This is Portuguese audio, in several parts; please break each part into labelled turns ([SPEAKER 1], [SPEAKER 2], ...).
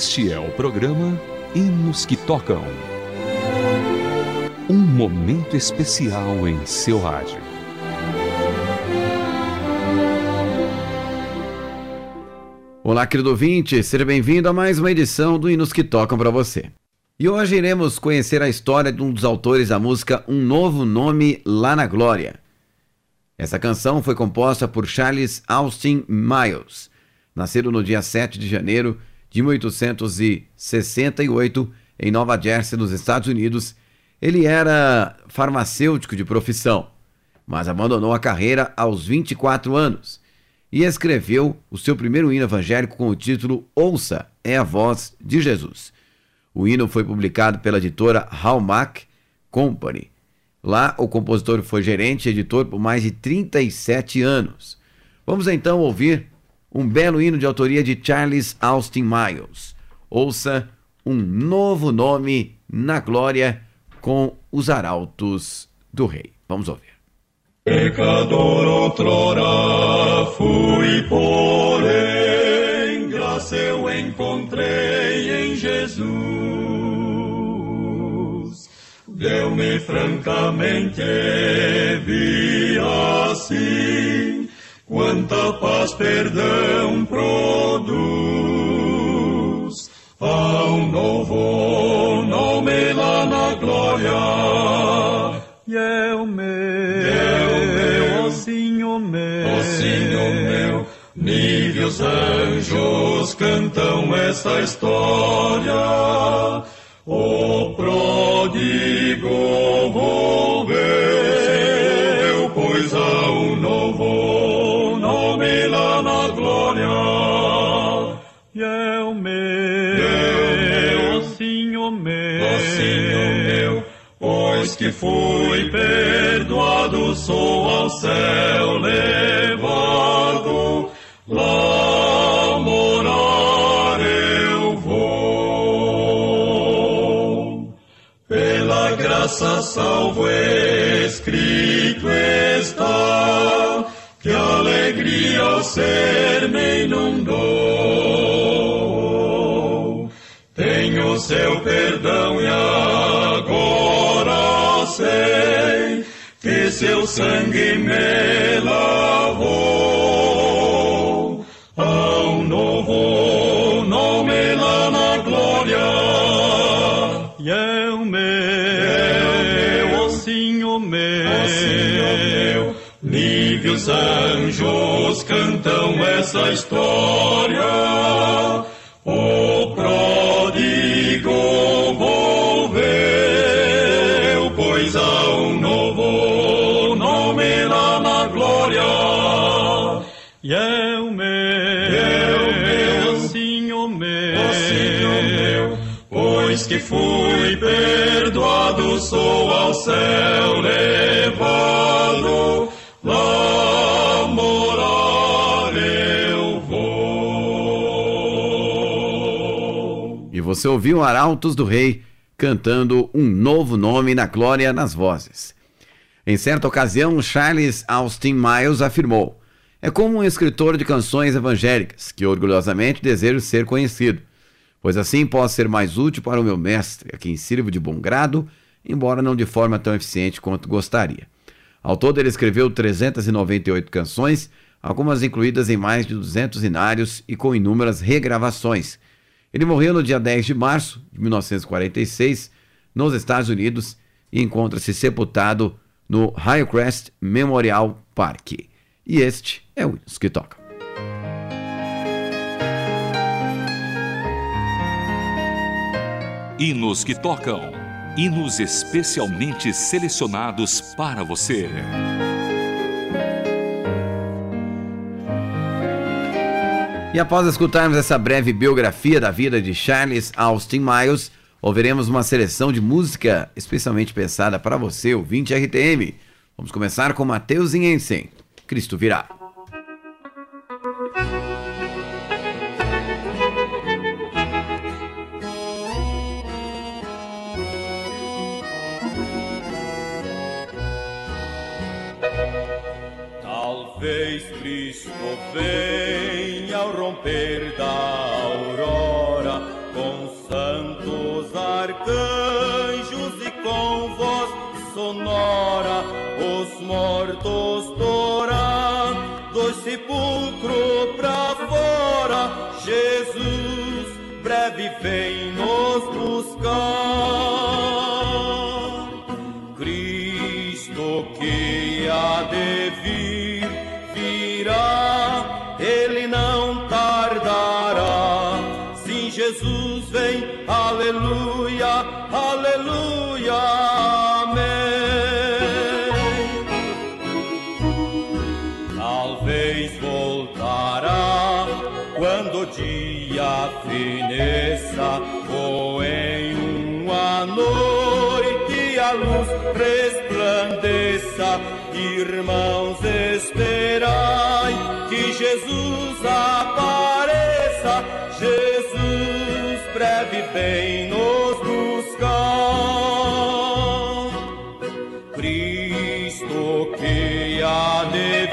[SPEAKER 1] Este é o programa Hinos que Tocam. Um momento especial em seu rádio.
[SPEAKER 2] Olá, querido ouvinte, seja bem-vindo a mais uma edição do Hinos que Tocam para você. E hoje iremos conhecer a história de um dos autores da música Um Novo Nome Lá na Glória. Essa canção foi composta por Charles Austin Miles, nascido no dia 7 de janeiro de 1868 em Nova Jersey, nos Estados Unidos. Ele era farmacêutico de profissão, mas abandonou a carreira aos 24 anos e escreveu o seu primeiro hino evangélico com o título Ouça é a voz de Jesus. O hino foi publicado pela editora Hallmark Company. Lá, o compositor foi gerente e editor por mais de 37 anos. Vamos então ouvir um belo hino de autoria de Charles Austin Miles. Ouça um novo nome na glória com os arautos do rei. Vamos ouvir.
[SPEAKER 3] Pecador outrora fui, porém, graça eu encontrei em Jesus. Deu-me francamente, vi assim, quanta paz, perdão produz. Há um novo nome lá na glória, e eu meu, ó Senhor meu, ó Senhor meu, níveis anjos cantam essa história. O pródigo volveu, Senhor meu, pois que fui perdoado, sou ao céu levado, lá morar eu vou. Pela graça salvo escrito está, que alegria ao ser me inundou. Tenho seu seu sangue me lavou. Há um novo nome lá na glória. E é o meu, ó Senhor meu, ó Senhor meu, níveis anjos sou ao céu levado, lá morar eu vou.
[SPEAKER 2] E você ouviu Arautos do Rei cantando um novo nome na glória nas vozes. Em certa ocasião, Charles Austin Miles afirmou: É como um escritor de canções evangélicas que orgulhosamente desejo ser conhecido, pois assim posso ser mais útil para o meu mestre, a quem sirvo de bom grado, embora não de forma tão eficiente quanto gostaria. Ao todo, ele escreveu 398 canções, algumas incluídas em mais de 200 inários e com inúmeras regravações. Ele morreu no dia 10 de março de 1946, nos Estados Unidos, e encontra-se sepultado no Highcrest Memorial Park. E este é o Hinos que Toca.
[SPEAKER 1] Hinos que Tocam. Hinos especialmente selecionados para você.
[SPEAKER 2] E após escutarmos essa breve biografia da vida de Charles Austin Miles, ouviremos uma seleção de música especialmente pensada para você, ouvinte RTM. Vamos começar com Mateus Inhensen, Cristo virá.
[SPEAKER 3] com voz sonora os
[SPEAKER 4] mortos dorar do sepulcro pra fora. Jesus breve vem. Noite a luz resplandeça. Irmãos, esperai que Jesus apareça, Jesus breve vem nos buscar. Cristo que há de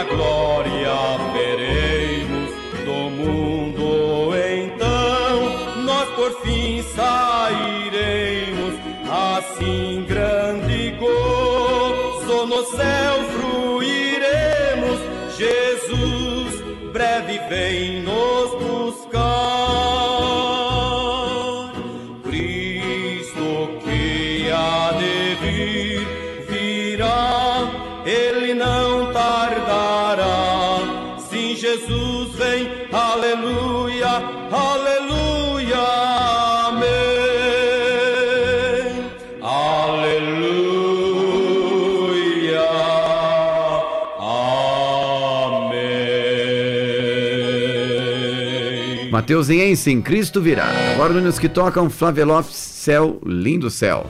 [SPEAKER 4] a glória veremos do mundo por fim sairemos, assim grande gozo no céu fruiremos. Jesus breve vem nos
[SPEAKER 5] Mateusiense em Cristo virá. Agora nos que tocam Flavelof, Céu, Lindo Céu.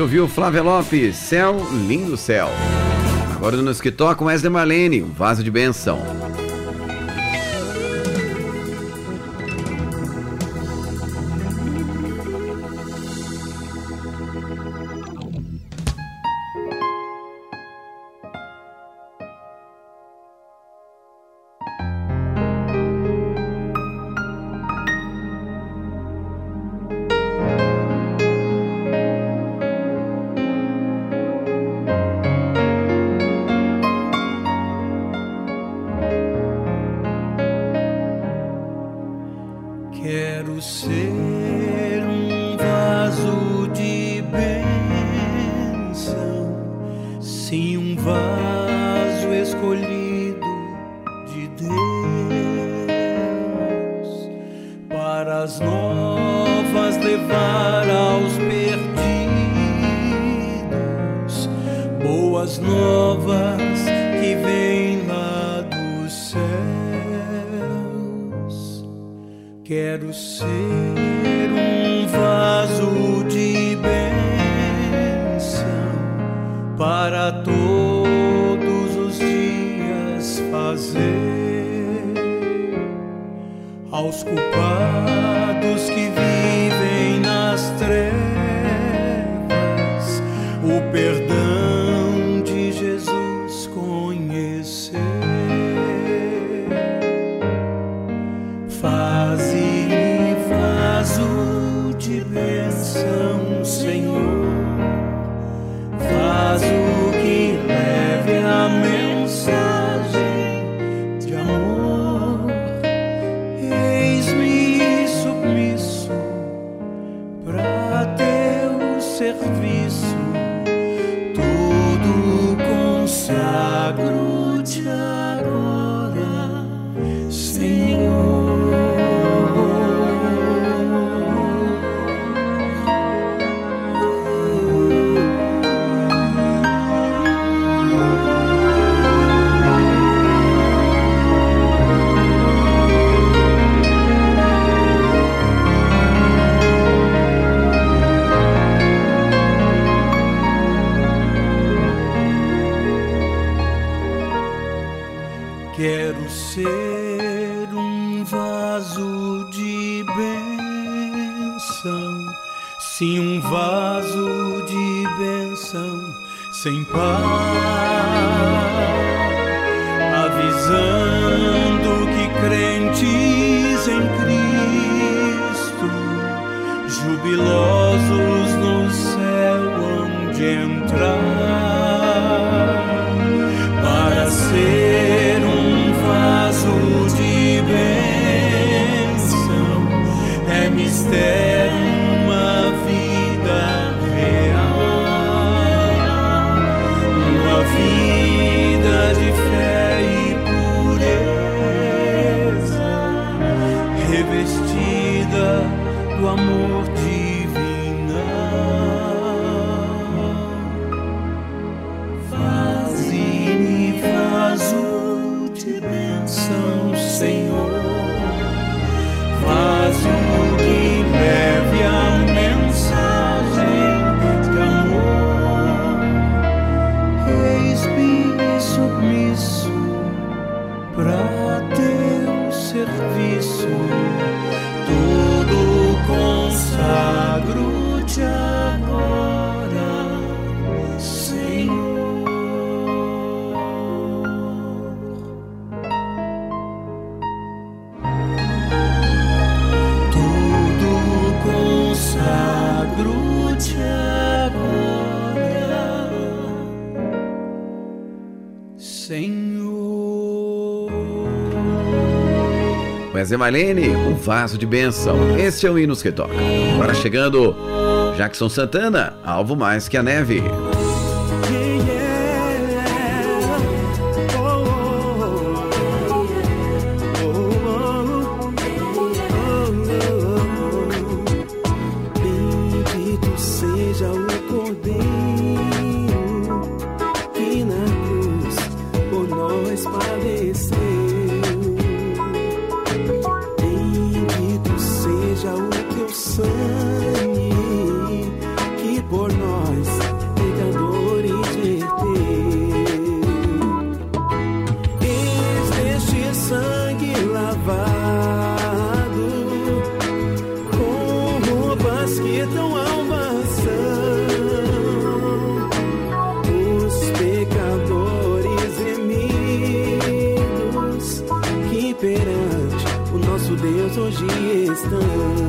[SPEAKER 5] Você ouviu Flávia Lopes, Céu, Lindo Céu. Agora nos que toca Wesley Marlene, um vaso de benção. quero ser. ser um vaso de bênção para todos os dias fazer aos culpados que
[SPEAKER 6] vivem nas trevas o perdão. coração. Zé Marlene, um vaso de bênção. Este é o Hinos que Toca. Agora chegando, Jackson Santana, alvo mais que a neve. lavado com roupas que tão almas são. Os pecadores remidos que perante o nosso Deus
[SPEAKER 5] hoje estão.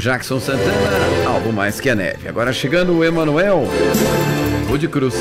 [SPEAKER 5] Jackson Santana, algo mais que a neve. Agora chegando o Emanuel Rude Cruz.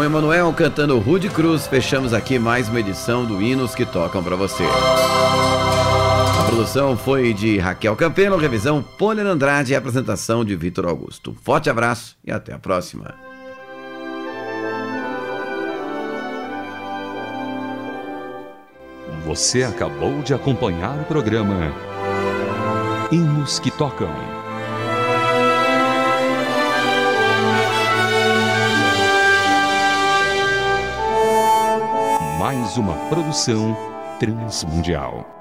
[SPEAKER 2] Com Emanuel cantando Rude Cruz, fechamos aqui mais uma edição do Hinos que Tocam para você. A produção foi de Raquel Campelo, revisão Poliana Andrade e apresentação de Vitor Augusto. Forte abraço e até a próxima.
[SPEAKER 1] Você acabou de acompanhar o programa Hinos que Tocam. Mais uma produção transmundial.